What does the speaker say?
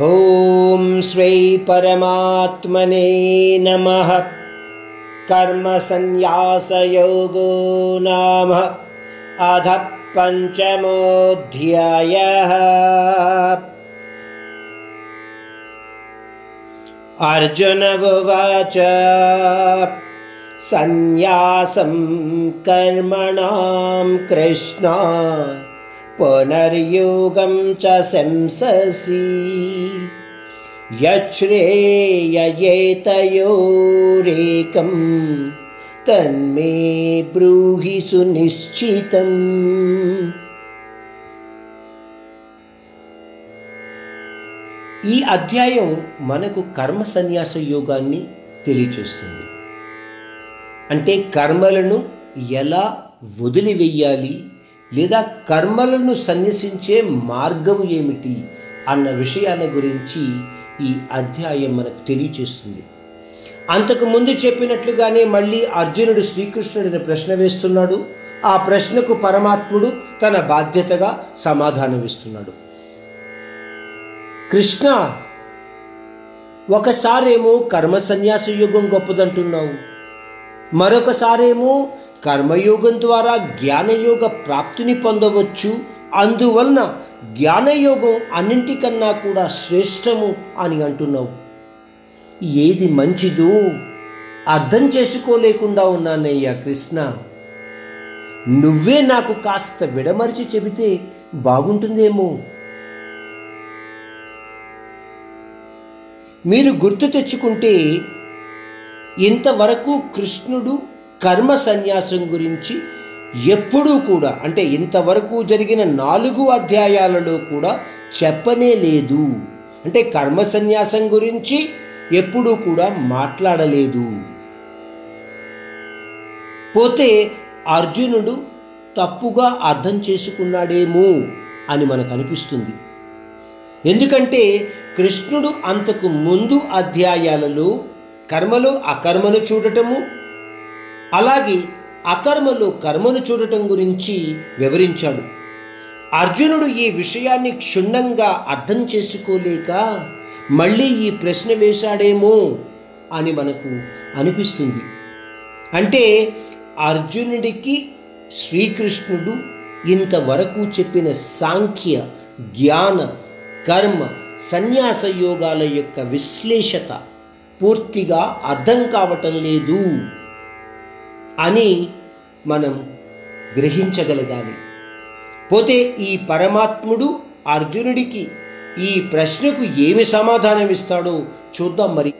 ॐ श्री परमात्मने नमः। कर्मसन्न्यासयोगो नाम। अध पञ्चमोऽध्यायः। अर्जुन उवाच सन्न्यासं कर्मणां कृष्णा पुनर्योगं च शंससि यच्छ्रेययेतयोरेकं तन्मे ब्रूहि सुनिश्चितम् ఈ అధ్యాయం మనకు కర్మ సన్యాస యోగాన్ని తెలియచేస్తుంది అంటే కర్మలను ఎలా వదిలివేయాలి లేదా కర్మలను సన్యసించే మార్గం ఏమిటి అన్న విషయాల గురించి ఈ అధ్యాయం మనకు తెలియచేస్తుంది. అంతకు ముందు చెప్పినట్లుగానే మళ్ళీ అర్జునుడు శ్రీకృష్ణుడిని ప్రశ్న వేస్తున్నాడు. ఆ ప్రశ్నకు పరమాత్ముడు తన బాధ్యతగా సమాధానమిస్తున్నాడు కృష్ణ ఒకసారేమో కర్మ సన్యాస యుగం గొప్పదంటున్నావు. మరొకసారేమో కర్మయోగం ద్వారా జ్ఞానయోగ ప్రాప్తిని పొందవచ్చు. అందువలన జ్ఞానయోగం అన్నింటికన్నా కూడా శ్రేష్టము అని అంటున్నావు. ఏది మంచిదో అర్థం చేసుకోలేకుండా ఉన్నానయ్యా కృష్ణ. నువ్వే నాకు కాస్త విడమరిచి చెబితే బాగుంటుందేమో. మీరు గుర్తు తెచ్చుకుంటే ఇంతవరకు కృష్ణుడు కర్మ సన్యాసం గురించి ఎప్పుడూ కూడా అంటే ఇంతవరకు జరిగిన నాలుగు అధ్యాయాలలో కూడా చెప్పనే లేదు. అంటే కర్మ సన్యాసం గురించి ఎప్పుడూ కూడా మాట్లాడలేదు. పోతే అర్జునుడు తప్పుగా అర్థం చేసుకున్నాడేమో అని మనకు అనిపిస్తుంది. ఎందుకంటే కృష్ణుడు అంతకు ముందు అధ్యాయాలలో కర్మలో అకర్మను చూడటము అలాగే అకర్మలో కర్మను చూడటం గురించి వివరించాడు. అర్జునుడు ఈ విషయాన్ని క్షుణ్ణంగా అర్థం చేసుకోలేక మళ్ళీ ఈ ప్రశ్న వేశాడేమో అని మనకు అనిపిస్తుంది. అంటే అర్జునుడికి శ్రీకృష్ణుడు ఇంతవరకు చెప్పిన సాంఖ్య జ్ఞాన కర్మ సన్యాస యోగాల యొక్క విశ్లేషత పూర్తిగా అర్థం కావటం లేదు. అని మనం గ్రహించగలగాలి. పోతే ఈ పరమాత్ముడు అర్జునుడికి ఈ ప్రశ్నకు ఏమి సమాధానం ఇస్తాడో చూద్దాం మరి.